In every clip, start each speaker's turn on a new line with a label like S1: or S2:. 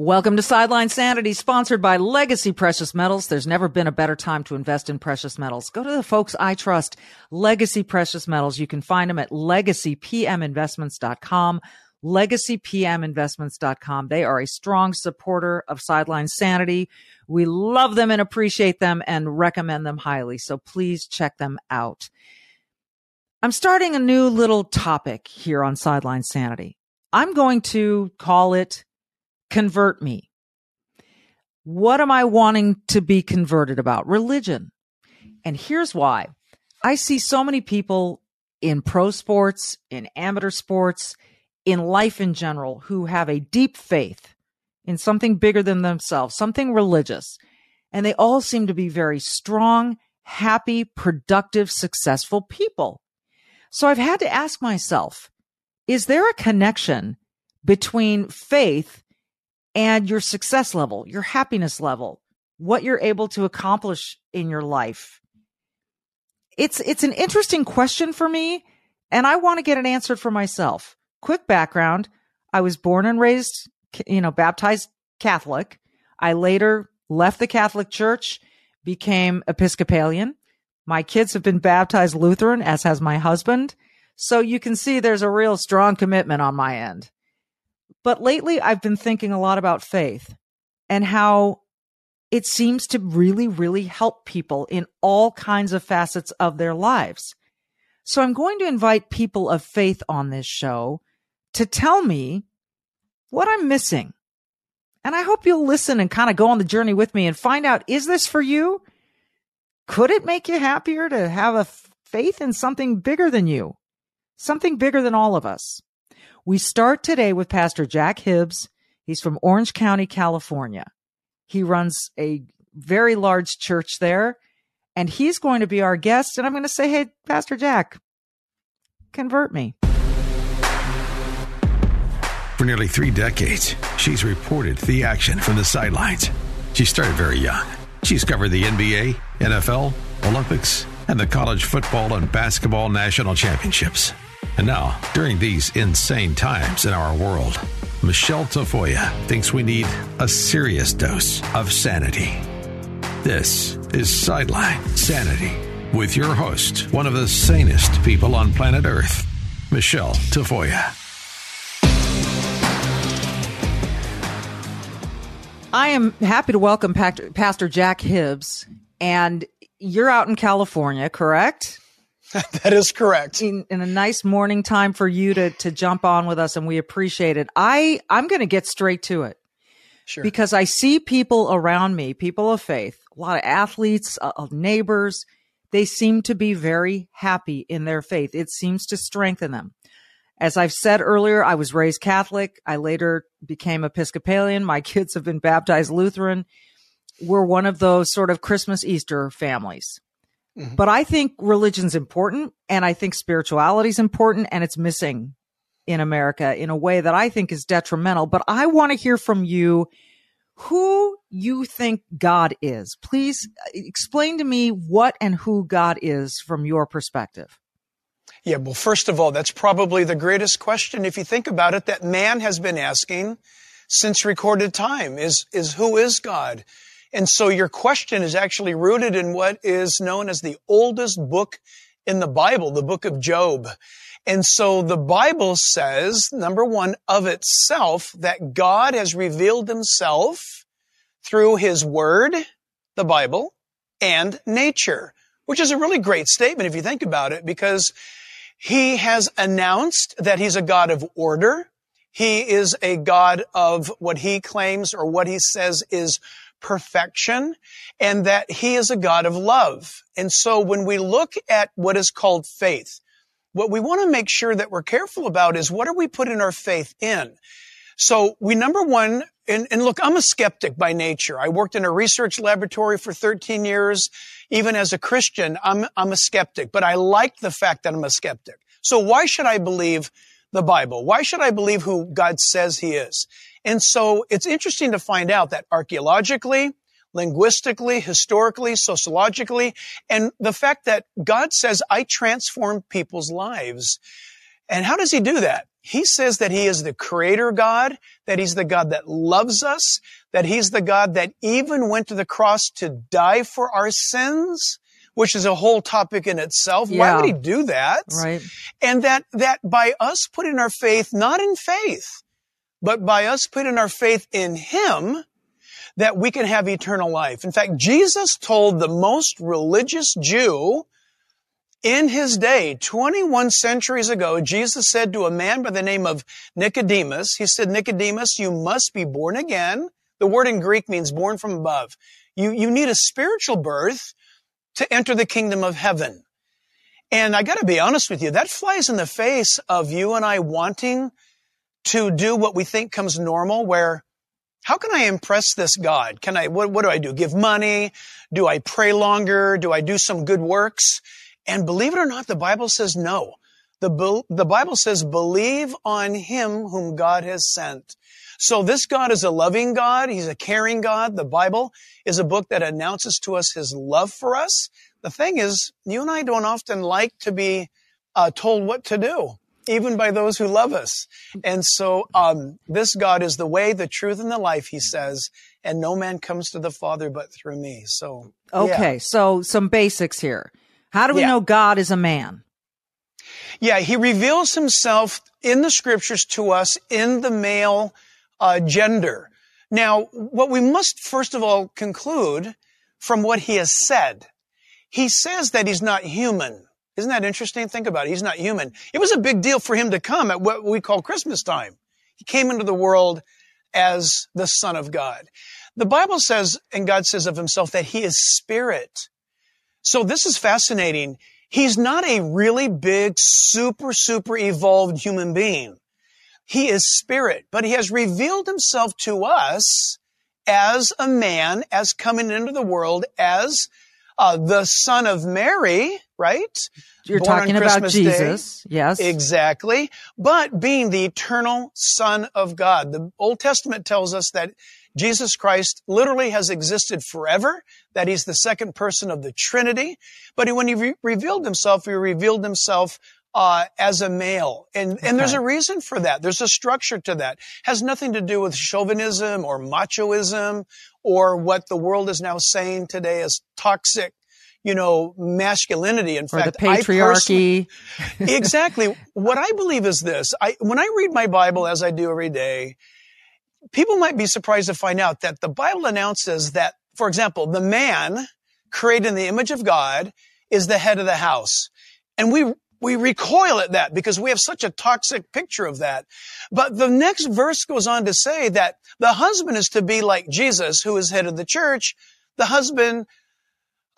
S1: Welcome to Sideline Sanity, sponsored by Legacy Precious Metals. There's never been a better time to invest in precious metals. Go to the folks I trust, Legacy Precious Metals. You can find them at legacypminvestments.com, legacypminvestments.com. They are a strong supporter of Sideline Sanity. We love them and appreciate them and recommend them highly. So please check them out. I'm starting a new little topic here on Sideline Sanity. I'm going to call it convert me. What am I wanting to be converted about? Religion. And here's why. I see so many people in pro sports, in amateur sports, in life in general who have a deep faith in something bigger than themselves, something religious. And they all seem to be very strong, happy, productive, successful people. So I've had to ask myself, is there a connection between faith and your success level, your happiness level, what you're able to accomplish in your life? It's, it's an interesting question for me, and I want to get it answered for myself. Quick background. I was born and raised, you know, baptized Catholic. I later left the Catholic Church, became Episcopalian. My kids have been baptized Lutheran, as has my husband. So you can see there's a real strong commitment on my end. But lately, I've been thinking a lot about faith and how it seems to really, really help people in all kinds of facets of their lives. So I'm going to invite people of faith on this show to tell me what I'm missing. And I hope you'll listen and kind of go on the journey with me and find out is this for you? Could it make you happier to have a faith in something bigger than you? Something bigger than all of us. We start today with Pastor Jack Hibbs. He's from Orange County, California. He runs a very large church there, and he's going to be our guest. And I'm going to say, hey, Pastor Jack, convert me.
S2: For nearly three decades, she's reported the action from the sidelines. She started very young. She's covered the NBA, NFL, Olympics, and the college football and basketball national championships. And now, during these insane times in our world, Michele Tafoya thinks we need a serious dose of sanity. This is Sideline Sanity with your host, one of the sanest people on planet Earth, Michele Tafoya.
S1: I am happy to welcome Pastor Jack Hibbs, and you're out in California, correct?
S3: that is correct.
S1: In, in, a nice morning time for you to to jump on with us, and we appreciate it. I I'm going to get straight to it,
S3: sure,
S1: because I see people around me, people of faith, a lot of athletes, uh, neighbors. They seem to be very happy in their faith. It seems to strengthen them. As I've said earlier, I was raised Catholic. I later became Episcopalian. My kids have been baptized Lutheran. We're one of those sort of Christmas Easter families. Mm-hmm. But I think religion's important and I think spirituality is important and it's missing in America in a way that I think is detrimental. But I want to hear from you who you think God is. Please uh, explain to me what and who God is from your perspective.
S3: Yeah, well, first of all, that's probably the greatest question, if you think about it, that man has been asking since recorded time is, is who is God? And so your question is actually rooted in what is known as the oldest book in the Bible, the book of Job. And so the Bible says, number one, of itself, that God has revealed himself through his word, the Bible, and nature, which is a really great statement if you think about it, because he has announced that he's a God of order. He is a God of what he claims or what he says is perfection and that he is a God of love. And so when we look at what is called faith, what we want to make sure that we're careful about is what are we putting our faith in? So we number one and, and look, I'm a skeptic by nature. I worked in a research laboratory for 13 years. Even as a Christian, I'm, I'm a skeptic, but I like the fact that I'm a skeptic. So why should I believe the Bible? Why should I believe who God says he is? And so it's interesting to find out that archaeologically, linguistically, historically, sociologically, and the fact that God says, I transform people's lives. And how does he do that? He says that he is the creator God, that he's the God that loves us, that he's the God that even went to the cross to die for our sins, which is a whole topic in itself.
S1: Yeah.
S3: Why would he do that?
S1: Right.
S3: And that, that by us putting our faith, not in faith, but by us putting our faith in him, that we can have eternal life. In fact, Jesus told the most religious Jew in his day, 21 centuries ago, Jesus said to a man by the name of Nicodemus, he said, Nicodemus, you must be born again. The word in Greek means born from above. You, you need a spiritual birth to enter the kingdom of heaven. And I gotta be honest with you, that flies in the face of you and I wanting to do what we think comes normal, where how can I impress this God? Can I, what, what do I do? Give money? Do I pray longer? Do I do some good works? And believe it or not, the Bible says no. The, the Bible says believe on him whom God has sent. So this God is a loving God. He's a caring God. The Bible is a book that announces to us his love for us. The thing is, you and I don't often like to be uh, told what to do even by those who love us. And so, um, this God is the way, the truth, and the life, he says, and no man comes to the Father but through me. So,
S1: okay.
S3: Yeah,
S1: So some basics here. How do we
S3: Yeah.
S1: know God is a man?
S3: yeah he reveals himself in the scriptures to us in the male uh, gender. Now, what we must first of all conclude from what he has said, he says that he's not human. Isn't that interesting? Think about it. He's not human. It was a big deal for him to come at what we call Christmas time. He came into the world as the Son of God. The Bible says, and God says of himself, that he is spirit. So this is fascinating. He's not a really big, super, super evolved human being. He is spirit, but he has revealed himself to us as a man, as coming into the world as uh, the son of Mary, right?
S1: You're
S3: Born
S1: talking about
S3: Christmas Day.
S1: Jesus. Yes.
S3: Exactly. But being the eternal son of God. The Old Testament tells us that Jesus Christ literally has existed forever, that he's the second person of the Trinity. But when he re- revealed himself, he revealed himself uh, as a male. And, and there's a reason for that. There's a structure to that. Has nothing to do with chauvinism or machoism or what the world is now saying today as toxic, you know, masculinity. In
S1: or the
S3: fact, personally-
S1: patriarchy.
S3: exactly. What I believe is this. I, when I read my Bible as I do every day, people might be surprised to find out that the Bible announces that, for example, the man created in the image of God is the head of the house. And we, we recoil at that because we have such a toxic picture of that. But the next verse goes on to say that the husband is to be like Jesus, who is head of the church. The husband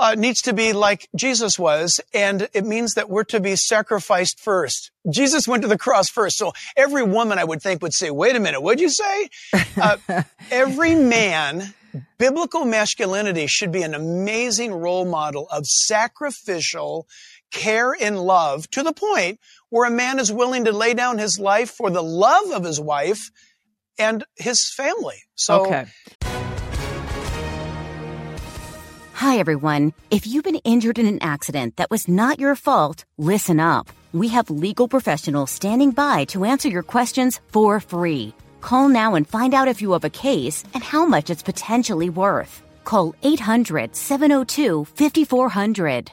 S3: uh, needs to be like Jesus was, and it means that we're to be sacrificed first. Jesus went to the cross first, so every woman I would think would say, "Wait a minute, what'd you say?" Uh, every man, biblical masculinity should be an amazing role model of sacrificial care and love to the point where a man is willing to lay down his life for the love of his wife and his family. So,
S1: okay.
S4: Hi, everyone. If you've been injured in an accident that was not your fault, listen up. We have legal professionals standing by to answer your questions for free. Call now and find out if you have a case and how much it's potentially worth. Call 800 702 5400.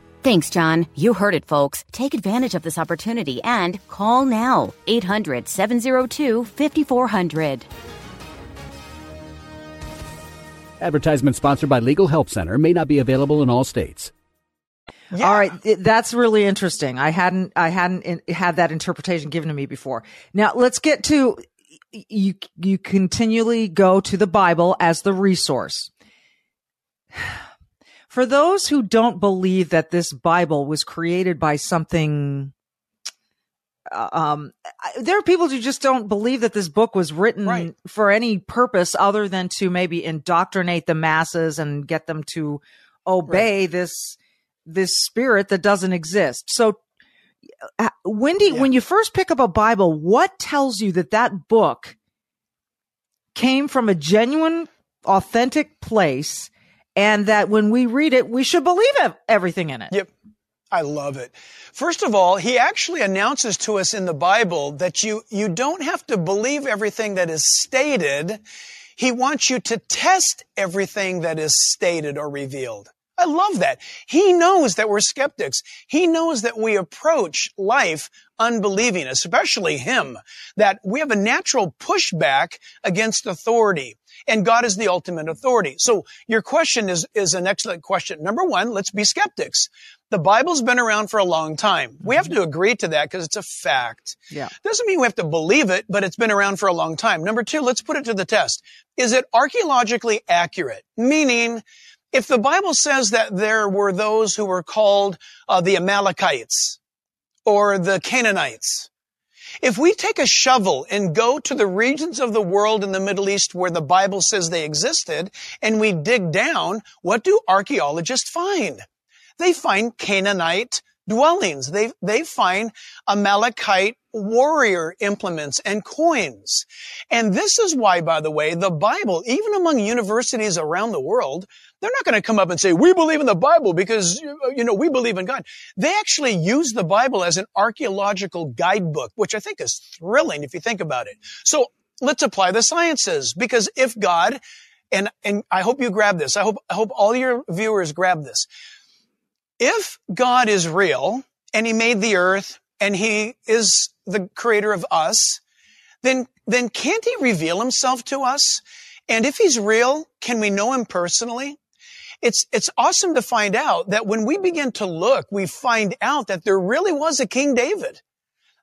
S4: Thanks, John. You heard it, folks. Take advantage of this opportunity and call now 800 702 5400.
S5: Advertisement sponsored by Legal Help Center may not be available in all states.
S3: Yeah.
S1: All right, It- that's really interesting. I hadn't I hadn't in, had that interpretation given to me before. Now let's get to you. You continually go to the Bible as the resource. For those who don't believe that this Bible was created by something, uh, um, there are people who just don't believe that this book was written
S3: Right.
S1: for any purpose other than to maybe indoctrinate the masses and get them to obey this this spirit that doesn't exist. So, uh, Wendy,
S3: Yeah.
S1: when you first pick up a Bible, what tells you that that book came from a genuine, authentic place, and that when we read it, we should believe everything in it?
S3: Yep. I love it. First of all, he actually announces to us in the Bible that you, you don't have to believe everything that is stated. He wants you to test everything that is stated or revealed. I love that. He knows that we're skeptics. He knows that we approach life unbelieving, especially him, that we have a natural pushback against authority. And God is the ultimate authority. So your question is, is an excellent question. Number one, let's be skeptics. The Bible's been around for a long time. We have to agree to that because it's a fact.
S1: Yeah.
S3: Doesn't mean we have to believe it, but it's been around for a long time. Number two, let's put it to the test. Is it archaeologically accurate? Meaning, if the Bible says that there were those who were called uh, the Amalekites or the Canaanites, if we take a shovel and go to the regions of the world in the Middle East where the Bible says they existed and we dig down, what do archaeologists find? They find Canaanite dwellings. They, they find Amalekite warrior implements and coins. And this is why, by the way, the Bible, even among universities around the world, they're not going to come up and say, we believe in the Bible because, you know, we believe in God. They actually use the Bible as an archaeological guidebook, which I think is thrilling if you think about it. So let's apply the sciences because if God, and, and I hope you grab this. I hope, I hope all your viewers grab this. If God is real and he made the earth and he is the creator of us, then, then can't he reveal himself to us? And if he's real, can we know him personally? It's, it's awesome to find out that when we begin to look, we find out that there really was a King David.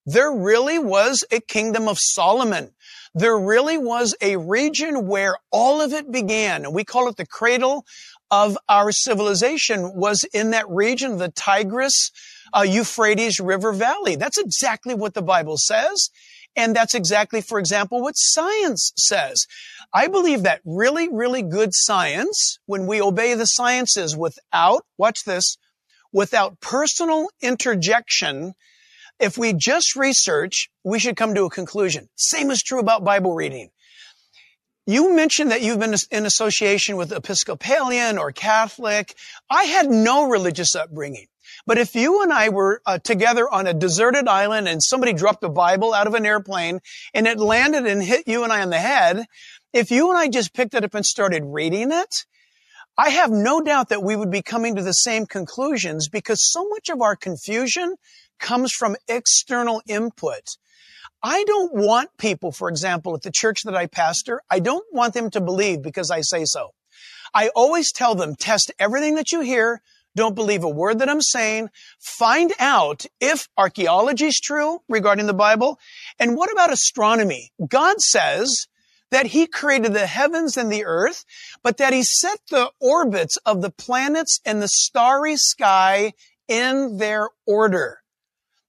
S3: There really was a kingdom of Solomon. There really was a region where all of it began. We call it the cradle of our civilization was in that region, the Tigris, uh, Euphrates River Valley. That's exactly what the Bible says. And that's exactly, for example, what science says. I believe that really, really good science, when we obey the sciences without, watch this, without personal interjection, if we just research, we should come to a conclusion. Same is true about Bible reading. You mentioned that you've been in association with Episcopalian or Catholic. I had no religious upbringing. But if you and I were uh, together on a deserted island and somebody dropped a Bible out of an airplane and it landed and hit you and I on the head, if you and I just picked it up and started reading it, I have no doubt that we would be coming to the same conclusions because so much of our confusion comes from external input. I don't want people, for example, at the church that I pastor, I don't want them to believe because I say so. I always tell them, test everything that you hear. Don't believe a word that I'm saying. Find out if archaeology is true regarding the Bible. And what about astronomy? God says that he created the heavens and the earth, but that he set the orbits of the planets and the starry sky in their order.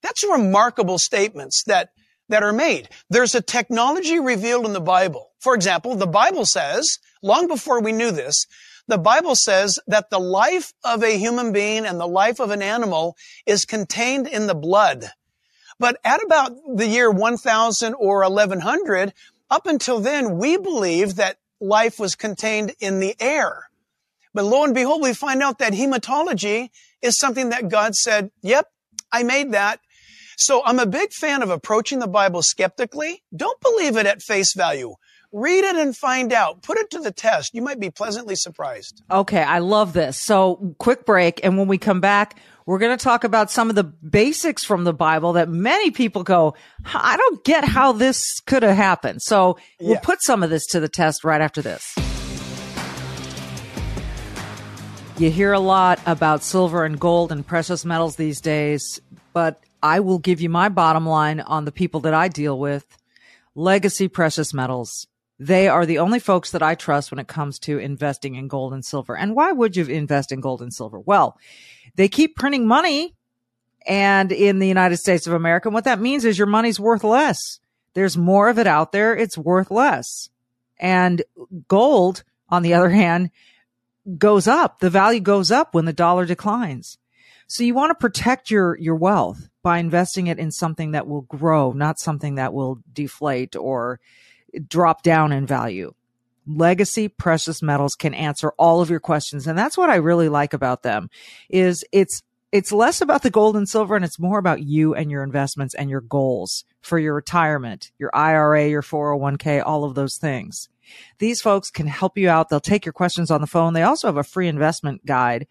S3: That's remarkable statements that that are made. There's a technology revealed in the Bible. For example, the Bible says, long before we knew this, the Bible says that the life of a human being and the life of an animal is contained in the blood. But at about the year 1000 or 1100, up until then, we believed that life was contained in the air. But lo and behold, we find out that hematology is something that God said, yep, I made that. So I'm a big fan of approaching the Bible skeptically. Don't believe it at face value. Read it and find out. Put it to the test. You might be pleasantly surprised.
S1: Okay, I love this. So, quick break. And when we come back, we're going to talk about some of the basics from the Bible that many people go, I don't get how this could have happened. So, we'll
S3: Yeah.
S1: put some of this to the test right after this. You hear a lot about silver and gold and precious metals these days, but I will give you my bottom line on the people that I deal with. Legacy Precious Metals. They are the only folks that I trust when it comes to investing in gold and silver. And why would you invest in gold and silver? Well, they keep printing money and in the United States of America. What that means is your money's worth less. There's more of it out there. It's worth less. And gold, on the other hand, goes up. The value goes up when the dollar declines. So you want to protect your, your wealth by investing it in something that will grow, not something that will deflate or drop down in value. Legacy precious metals can answer all of your questions. And that's what I really like about them is it's, it's less about the gold and silver and it's more about you and your investments and your goals for your retirement, your IRA, your 401k, all of those things. These folks can help you out. They'll take your questions on the phone. They also have a free investment guide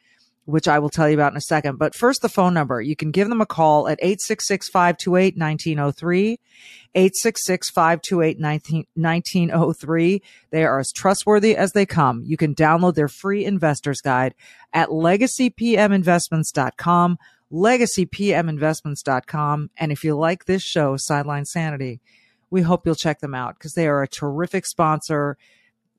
S1: which I will tell you about in a second. But first, the phone number. You can give them a call at 866-528-1903, 866-528-1903. They are as trustworthy as they come. You can download their free investor's guide at legacypminvestments.com, legacypminvestments.com. And if you like this show, Sideline Sanity, we hope you'll check them out because they are a terrific sponsor.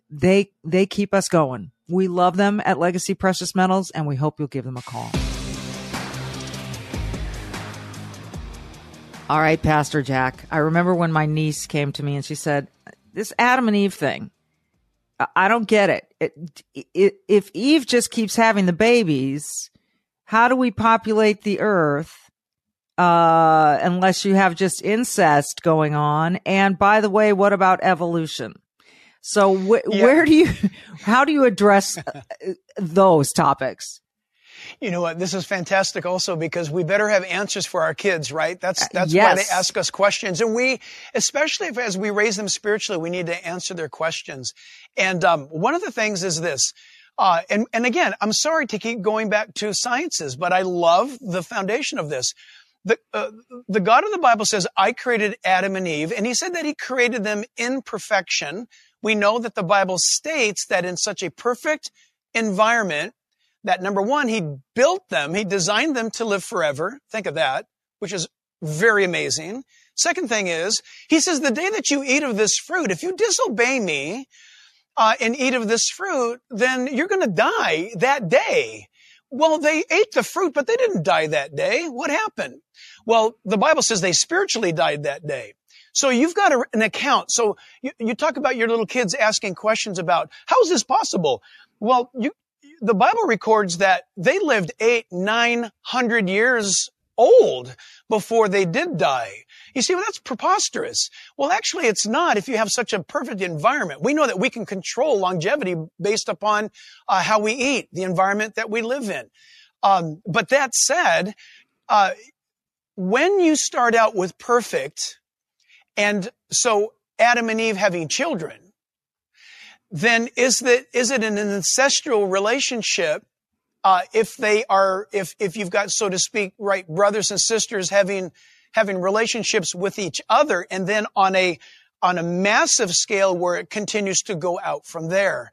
S1: They, they keep us going. We love them at Legacy Precious Metals and we hope you'll give them a call. All right, Pastor Jack. I remember when my niece came to me and she said, This Adam and Eve thing, I don't get it. It, it. If Eve just keeps having the babies, how do we populate the earth? Uh, unless you have just incest going on. And by the way, what about evolution? So wh- yeah. where do you, how do you address uh, those topics?
S3: You know what? This is fantastic also because we better have answers for our kids, right? That's, uh, that's yes. why they ask us questions. And we, especially if as we raise them spiritually, we need to answer their questions. And, um, one of the things is this, uh, and, and again, I'm sorry to keep going back to sciences, but I love the foundation of this. The, uh, the God of the Bible says, I created Adam and Eve, and he said that he created them in perfection we know that the Bible states that in such a perfect environment, that number one, he built them, he designed them to live forever. Think of that, which is very amazing. Second thing is, he says, the day that you eat of this fruit, if you disobey me uh, and eat of this fruit, then you're going to die that day. Well, they ate the fruit, but they didn't die that day. What happened? Well, the Bible says they spiritually died that day. So you've got a, an account. So you, you talk about your little kids asking questions about how is this possible? Well, you, the Bible records that they lived eight, nine hundred years old before they did die. You see, well, that's preposterous. Well, actually, it's not if you have such a perfect environment. We know that we can control longevity based upon uh, how we eat, the environment that we live in. Um, but that said, uh, when you start out with perfect, and so Adam and Eve having children, then is that, is it an ancestral relationship? Uh, if they are, if, if you've got, so to speak, right, brothers and sisters having, having relationships with each other and then on a, on a massive scale where it continues to go out from there.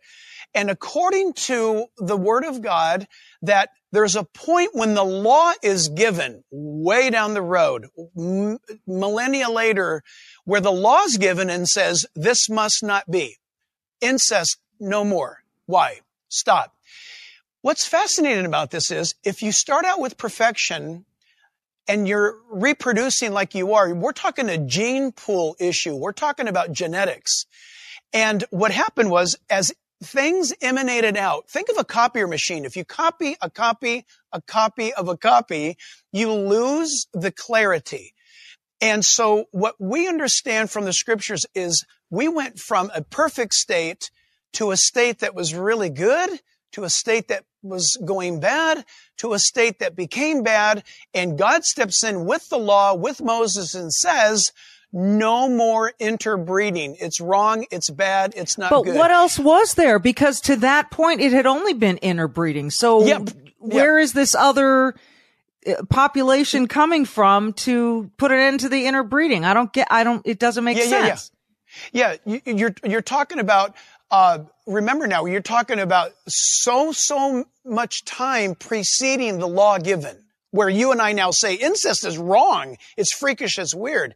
S3: And according to the word of God, that there's a point when the law is given way down the road, m- millennia later, where the law is given and says, this must not be. Incest, no more. Why? Stop. What's fascinating about this is if you start out with perfection and you're reproducing like you are, we're talking a gene pool issue. We're talking about genetics. And what happened was as things emanated out, think of a copier machine. If you copy a copy, a copy of a copy, you lose the clarity. And so what we understand from the scriptures is we went from a perfect state to a state that was really good, to a state that was going bad, to a state that became bad. And God steps in with the law, with Moses and says, no more interbreeding. It's wrong. It's bad. It's not good.
S1: but
S3: good.
S1: what else was there? Because to that point, it had only been interbreeding. So yep. where yep. is this other uh, population coming from to put an end to the interbreeding? I don't get, I don't, it doesn't make
S3: yeah,
S1: sense.
S3: Yeah, yeah. yeah you, you're, you're talking about, uh, remember now, you're talking about so, so much time preceding the law given, where you and I now say incest is wrong. It's freakish. It's weird.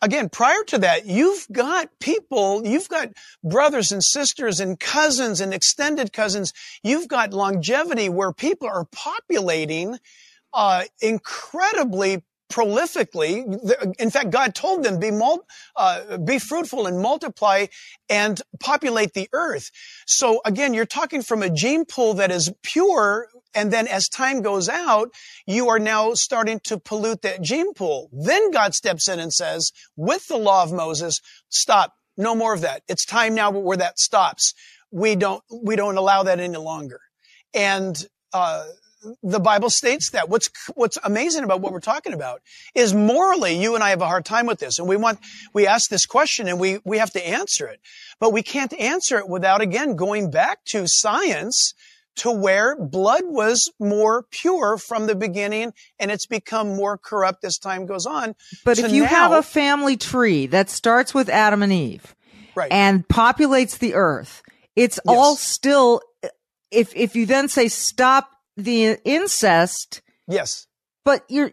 S3: Again, prior to that, you've got people, you've got brothers and sisters and cousins and extended cousins. You've got longevity where people are populating uh, incredibly prolifically. In fact, God told them, be, mul- uh, be fruitful and multiply and populate the earth. So again, you're talking from a gene pool that is pure. And then as time goes out, you are now starting to pollute that gene pool. Then God steps in and says, with the law of Moses, stop. No more of that. It's time now where that stops. We don't, we don't allow that any longer. And, uh, the Bible states that. What's, what's amazing about what we're talking about is morally, you and I have a hard time with this. And we want, we ask this question and we, we have to answer it. But we can't answer it without, again, going back to science to where blood was more pure from the beginning and it's become more corrupt as time goes on.
S1: But if you now, have a family tree that starts with Adam and Eve
S3: right.
S1: and populates the earth, it's yes. all still, if, if you then say stop the incest.
S3: Yes.
S1: But you're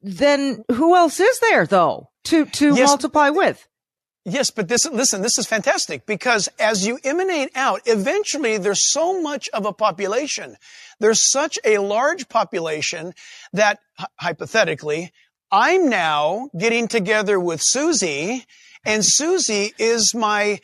S1: then who else is there though to to yes. multiply with?
S3: Yes, but this listen, this is fantastic because as you emanate out, eventually there's so much of a population. There's such a large population that hypothetically, I'm now getting together with Susie and Susie is my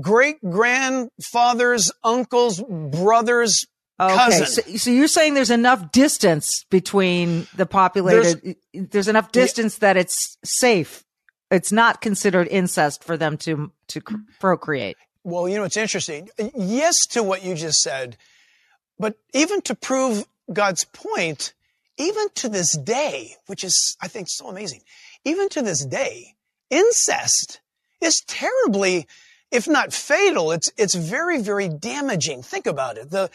S3: great grandfather's uncle's brother's
S1: Okay, so, so, you're saying there's enough distance between the populated. There's, there's enough distance yeah. that it's safe. It's not considered incest for them to to procreate.
S3: Well, you know, it's interesting. Yes, to what you just said, but even to prove God's point, even to this day, which is I think so amazing, even to this day, incest is terribly, if not fatal, it's it's very very damaging. Think about it. The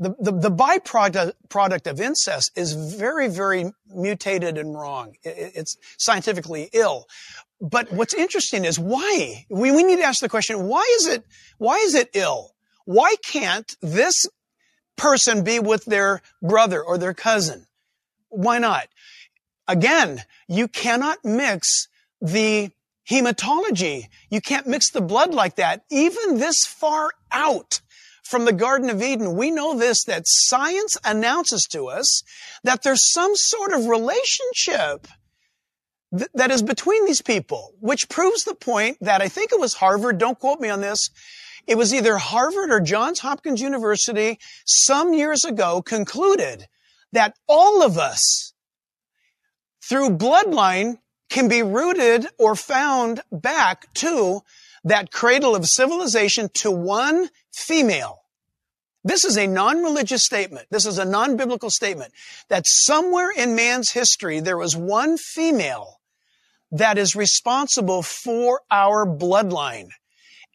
S3: the, the, byproduct product of incest is very, very mutated and wrong. It, it's scientifically ill. But what's interesting is why? We, we need to ask the question, why is it, why is it ill? Why can't this person be with their brother or their cousin? Why not? Again, you cannot mix the hematology. You can't mix the blood like that, even this far out from the Garden of Eden, we know this, that science announces to us that there's some sort of relationship th- that is between these people, which proves the point that I think it was Harvard, don't quote me on this, it was either Harvard or Johns Hopkins University some years ago concluded that all of us through bloodline can be rooted or found back to that cradle of civilization to one female. This is a non-religious statement. This is a non-biblical statement that somewhere in man's history there was one female that is responsible for our bloodline.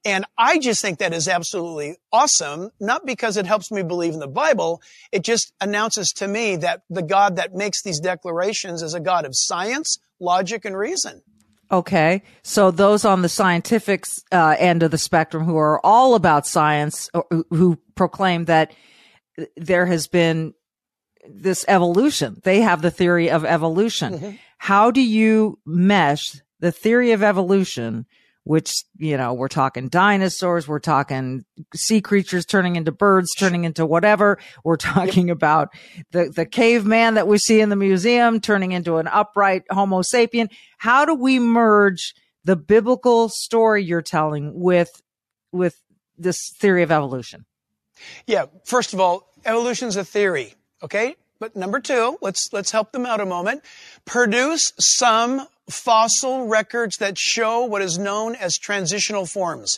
S3: And I just think that is absolutely awesome, not because it helps me believe in the Bible. It just announces to me that the God that makes these declarations is a God of science, logic, and reason.
S1: Okay. So those on the scientific uh, end of the spectrum who are all about science, who proclaim that there has been this evolution, they have the theory of evolution. Mm-hmm. How do you mesh the theory of evolution which, you know, we're talking dinosaurs, we're talking sea creatures turning into birds, turning into whatever. We're talking yep. about the, the caveman that we see in the museum turning into an upright Homo sapien. How do we merge the biblical story you're telling with, with this theory of evolution?
S3: Yeah. First of all, evolution is a theory. Okay. But number two, let's, let's help them out a moment. Produce some fossil records that show what is known as transitional forms.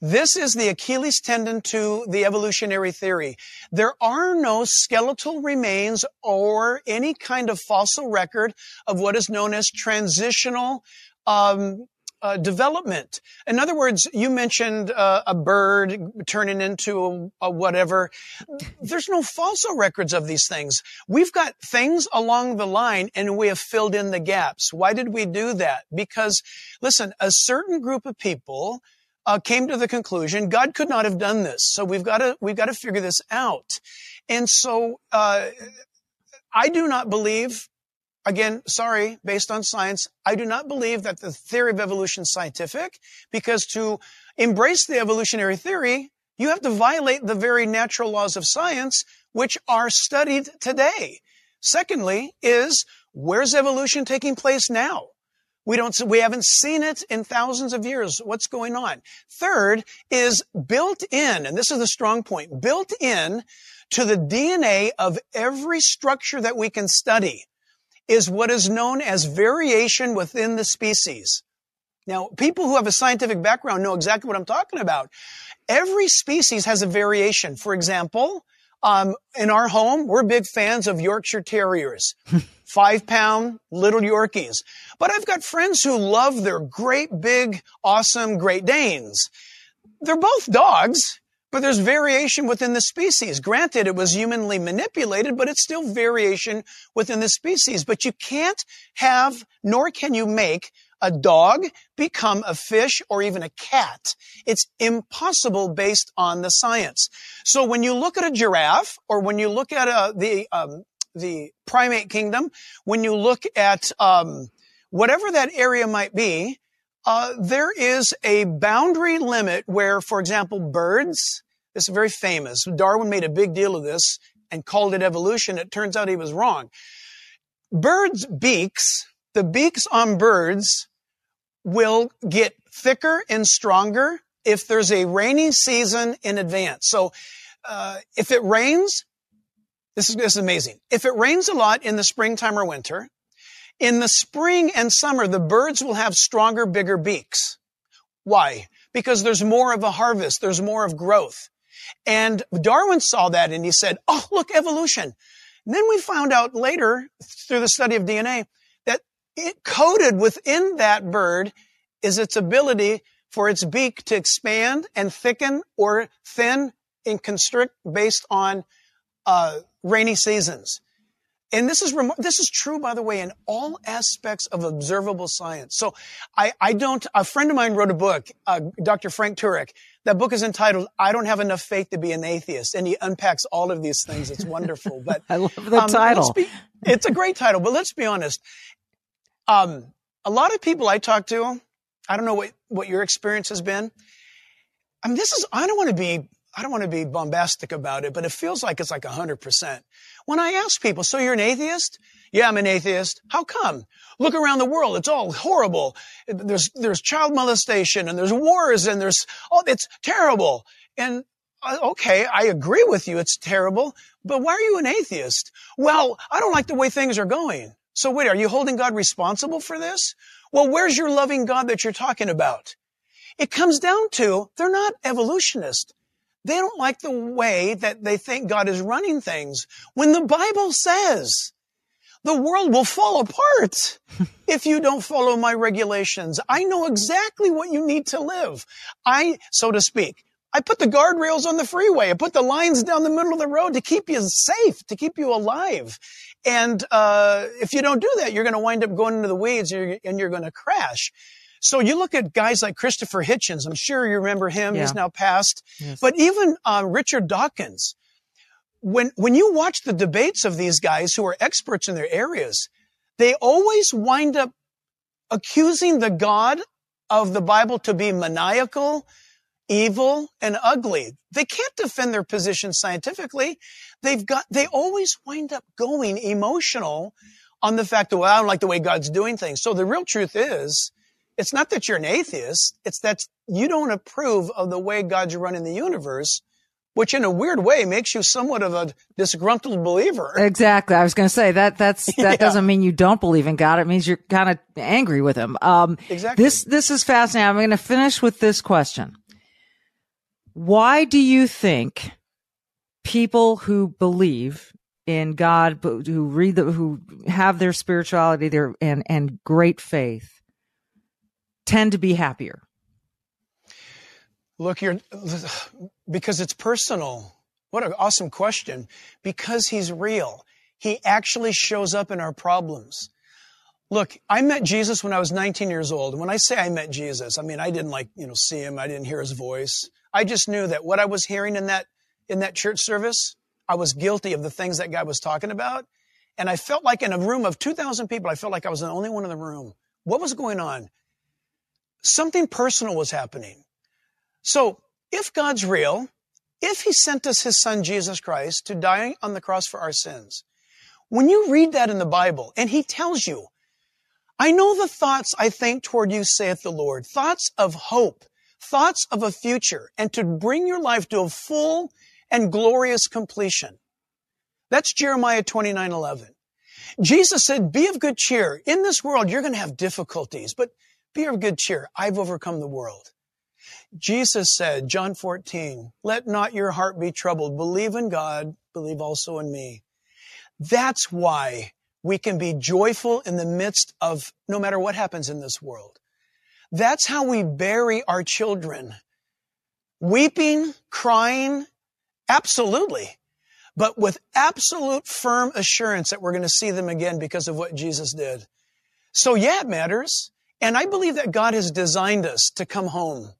S3: This is the Achilles tendon to the evolutionary theory. There are no skeletal remains or any kind of fossil record of what is known as transitional um, uh, development. In other words, you mentioned uh, a bird turning into a, a, whatever. There's no fossil records of these things. We've got things along the line and we have filled in the gaps. Why did we do that? Because listen, a certain group of people uh, came to the conclusion God could not have done this. So we've got to we've got to figure this out. And so uh, I do not believe. Again, sorry, based on science, I do not believe that the theory of evolution is scientific because to embrace the evolutionary theory, you have to violate the very natural laws of science, which are studied today. Secondly, is where's evolution taking place now? We don't, we haven't seen it in thousands of years. What's going on? Third is built in, and this is the strong point, built in to the DNA of every structure that we can study is what is known as variation within the species. Now, people who have a scientific background know exactly what I'm talking about. Every species has a variation. For example, um, in our home, we're big fans of Yorkshire Terriers, five pound little Yorkies. But I've got friends who love their great big, awesome Great Danes. They're both dogs, but there's variation within the species. Granted, it was humanly manipulated, but it's still variation within the species. But you can't have, nor can you make a dog become a fish or even a cat. It's impossible based on the science. So when you look at a giraffe or when you look at uh, the um, the primate kingdom, when you look at um, whatever that area might be, uh, there is a boundary limit where, for example, birds. This is very famous. Darwin made a big deal of this and called it evolution. It turns out he was wrong. Birds' beaks the beaks on birds will get thicker and stronger if there's a rainy season in advance. So, uh, if it rains, this is, this is amazing. If it rains a lot in the springtime or winter, in the spring and summer, the birds will have stronger, bigger beaks. Why? Because there's more of a harvest. There's more of growth. And Darwin saw that and he said, Oh, look, evolution. And then we found out later through the study of DNA that it coded within that bird is its ability for its beak to expand and thicken or thin and constrict based on uh, rainy seasons. And this is this is true, by the way, in all aspects of observable science. So, I, I don't. A friend of mine wrote a book, uh, Dr. Frank Turek. That book is entitled "I Don't Have Enough Faith to Be an Atheist," and he unpacks all of these things. It's wonderful. But
S1: I love the um, title.
S3: Be, it's a great title. But let's be honest. Um, a lot of people I talk to, I don't know what, what your experience has been. I mean, this is, I don't want to be, I don't want to be bombastic about it, but it feels like it's like 100%. When I ask people, so you're an atheist? Yeah, I'm an atheist. How come? Look around the world. It's all horrible. There's, there's child molestation and there's wars and there's, oh, it's terrible. And uh, okay, I agree with you. It's terrible, but why are you an atheist? Well, I don't like the way things are going. So wait, are you holding God responsible for this? Well, where's your loving God that you're talking about? It comes down to they're not evolutionists. They don't like the way that they think God is running things. When the Bible says the world will fall apart if you don't follow my regulations. I know exactly what you need to live. I, so to speak, I put the guardrails on the freeway. I put the lines down the middle of the road to keep you safe, to keep you alive. And uh, if you don't do that, you're going to wind up going into the weeds and you're, and you're going to crash. So you look at guys like Christopher Hitchens. I'm sure you remember him. Yeah. He's now passed. Yes. But even uh, Richard Dawkins. When when you watch the debates of these guys who are experts in their areas, they always wind up accusing the God of the Bible to be maniacal, evil, and ugly. They can't defend their position scientifically. They've got, they always wind up going emotional on the fact that, well, I don't like the way God's doing things. So the real truth is, it's not that you're an atheist. It's that you don't approve of the way God's running the universe, which in a weird way makes you somewhat of a disgruntled believer.
S1: Exactly. I was going to say that that's, that yeah. doesn't mean you don't believe in God. It means you're kind of angry with him. Um,
S3: exactly.
S1: This, this is fascinating. I'm going to finish with this question. Why do you think people who believe in God, who read the, who have their spirituality there and, and great faith tend to be happier?
S3: Look, you're, because it's personal. What an awesome question. Because he's real. He actually shows up in our problems. Look, I met Jesus when I was 19 years old. And when I say I met Jesus, I mean, I didn't like, you know, see him. I didn't hear his voice. I just knew that what I was hearing in that, in that church service, I was guilty of the things that guy was talking about. And I felt like in a room of 2,000 people, I felt like I was the only one in the room. What was going on? Something personal was happening. So if God's real, if he sent us his son Jesus Christ to die on the cross for our sins, when you read that in the Bible and he tells you, I know the thoughts I think toward you, saith the Lord, thoughts of hope, thoughts of a future, and to bring your life to a full and glorious completion. That's Jeremiah 29, 11. Jesus said, be of good cheer. In this world, you're going to have difficulties, but be of good cheer. I've overcome the world. Jesus said, John 14, let not your heart be troubled. Believe in God, believe also in me. That's why we can be joyful in the midst of no matter what happens in this world. That's how we bury our children. Weeping, crying, absolutely. But with absolute firm assurance that we're going to see them again because of what Jesus did. So yeah, it matters. And I believe that God has designed us to come home.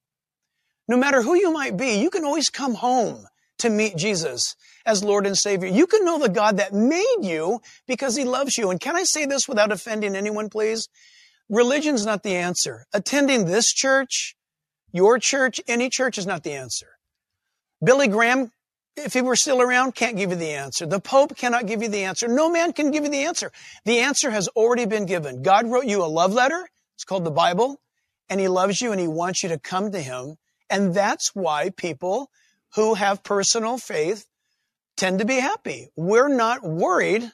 S3: No matter who you might be, you can always come home to meet Jesus as Lord and Savior. You can know the God that made you because He loves you. And can I say this without offending anyone, please? Religion's not the answer. Attending this church, your church, any church is not the answer. Billy Graham, if he were still around, can't give you the answer. The Pope cannot give you the answer. No man can give you the answer. The answer has already been given. God wrote you a love letter. It's called the Bible. And He loves you and He wants you to come to Him. And that's why people who have personal faith tend to be happy. We're not worried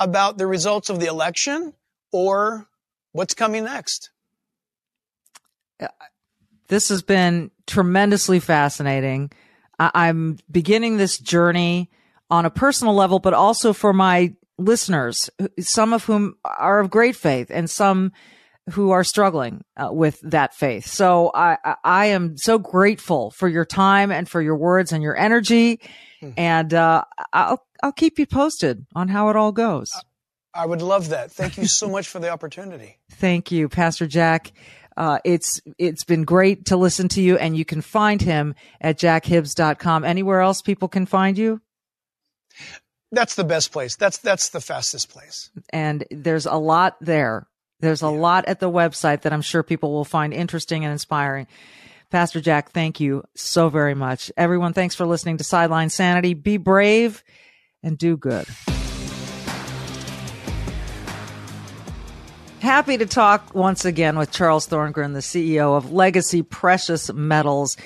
S3: about the results of the election or what's coming next.
S1: Uh, this has been tremendously fascinating. I'm beginning this journey on a personal level, but also for my listeners, some of whom are of great faith and some who are struggling uh, with that faith. So I, I am so grateful for your time and for your words and your energy. Hmm. And, uh, I'll, I'll keep you posted on how it all goes.
S3: I would love that. Thank you so much for the opportunity.
S1: Thank you, Pastor Jack. Uh, it's, it's been great to listen to you and you can find him at jackhibbs.com. Anywhere else people can find you?
S3: That's the best place. That's, that's the fastest place.
S1: And there's a lot there there's a lot at the website that I'm sure people will find interesting and inspiring. Pastor Jack, thank you so very much. Everyone, thanks for listening to Sideline Sanity. Be brave and do good. Happy to talk once again with Charles Thorngren, the CEO of Legacy Precious Metals.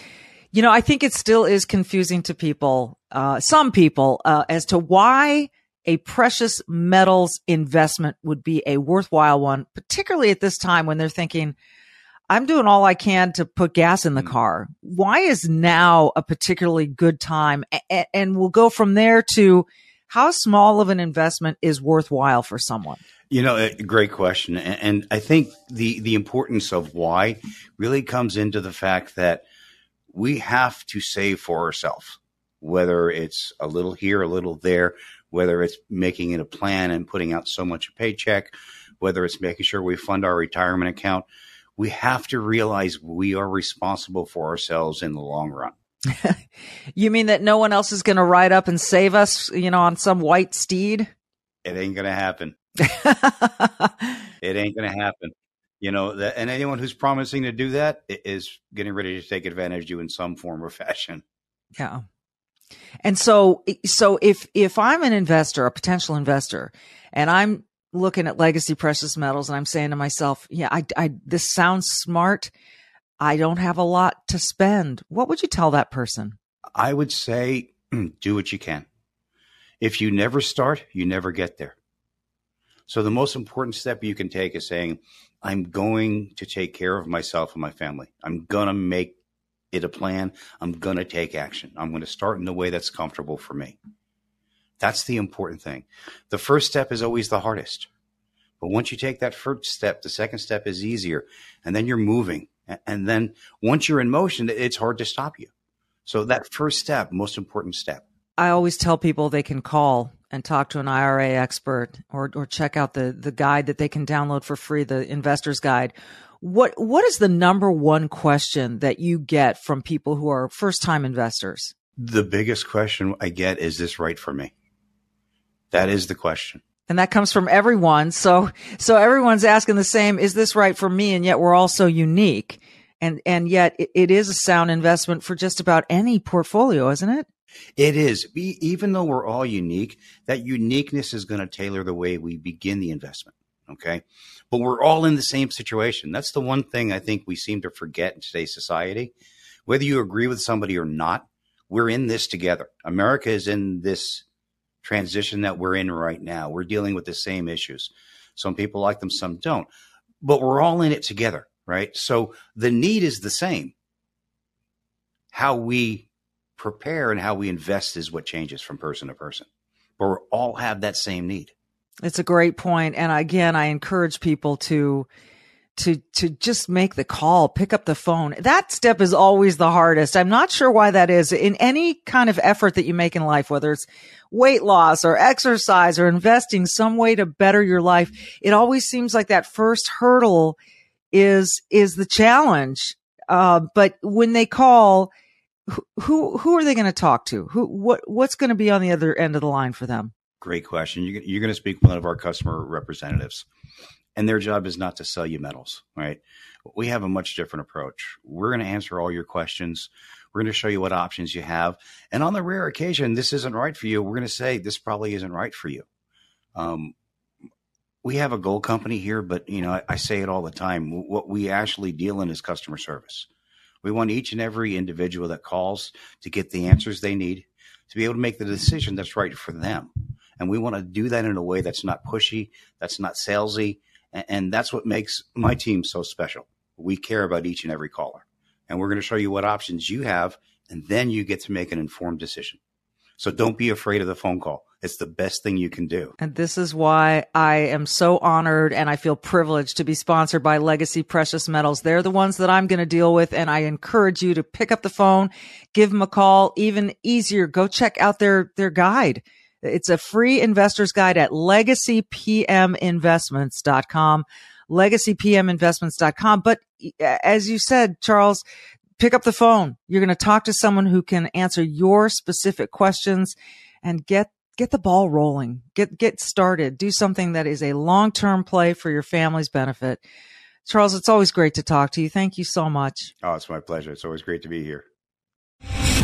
S1: You know, I think it still is confusing to people, uh, some people, uh, as to why a precious metals investment would be a worthwhile one, particularly at this time when they're thinking, I'm doing all I can to put gas in the mm. car. Why is now a particularly good time? And we'll go from there to how small of an investment is worthwhile for someone.
S6: You know, great question. And I think the, the importance of why really comes into the fact that we have to save for ourselves, whether it's a little here, a little there whether it's making it a plan and putting out so much a paycheck, whether it's making sure we fund our retirement account, we have to realize we are responsible for ourselves in the long run.
S1: you mean that no one else is going to ride up and save us, you know, on some white steed?
S6: It ain't going to happen. it ain't going to happen. You know, that, and anyone who's promising to do that is getting ready to take advantage of you in some form or fashion.
S1: Yeah. And so, so if, if I'm an investor, a potential investor, and I'm looking at legacy precious metals and I'm saying to myself, yeah, I, I, this sounds smart. I don't have a lot to spend. What would you tell that person?
S6: I would say hmm, do what you can. If you never start, you never get there. So the most important step you can take is saying, I'm going to take care of myself and my family. I'm going to make it a plan. I'm going to take action. I'm going to start in the way that's comfortable for me. That's the important thing. The first step is always the hardest. But once you take that first step, the second step is easier. And then you're moving. And then once you're in motion, it's hard to stop you. So that first step, most important step.
S1: I always tell people they can call and talk to an IRA expert or, or check out the, the guide that they can download for free, the investor's guide. What, what is the number one question that you get from people who are first time investors?
S6: The biggest question I get is this right for me? That is the question.
S1: And that comes from everyone. So, so everyone's asking the same, is this right for me? And yet we're all so unique. And, and yet it, it is a sound investment for just about any portfolio, isn't it?
S6: It is. We, Even though we're all unique, that uniqueness is going to tailor the way we begin the investment. Okay. But we're all in the same situation. That's the one thing I think we seem to forget in today's society. Whether you agree with somebody or not, we're in this together. America is in this transition that we're in right now. We're dealing with the same issues. Some people like them, some don't. But we're all in it together, right? So the need is the same. How we prepare and how we invest is what changes from person to person. But we all have that same need.
S1: It's a great point. And again, I encourage people to to to just make the call, pick up the phone. That step is always the hardest. I'm not sure why that is. In any kind of effort that you make in life, whether it's weight loss or exercise or investing some way to better your life, it always seems like that first hurdle is is the challenge. Uh, but when they call, who who are they going to talk to? Who what what's going to be on the other end of the line for them?
S6: Great question. You're, you're going to speak with one of our customer representatives and their job is not to sell you metals, right? We have a much different approach. We're going to answer all your questions. We're going to show you what options you have. And on the rare occasion, this isn't right for you, we're going to say this probably isn't right for you. Um, we have a gold company here, but you know, I, I say it all the time. What we actually deal in is customer service. We want each and every individual that calls to get the answers they need to be able to make the decision that's right for them. And we want to do that in a way that's not pushy, that's not salesy, and that's what makes my team so special. We care about each and every caller. And we're going to show you what options you have, and then you get to make an informed decision. So don't be afraid of the phone call. It's the best thing you can do.
S1: And this is why I am so honored and I feel privileged to be sponsored by Legacy Precious Metals. They're the ones that I'm going to deal with. And I encourage you to pick up the phone, give them a call, even easier. Go check out their, their guide. It's a free investor's guide at legacypminvestments.com, legacypminvestments.com. But as you said, Charles, pick up the phone. You're going to talk to someone who can answer your specific questions and get get the ball rolling. Get get started. Do something that is a long-term play for your family's benefit. Charles, it's always great to talk to you. Thank you so much.
S6: Oh, it's my pleasure. It's always great to be here.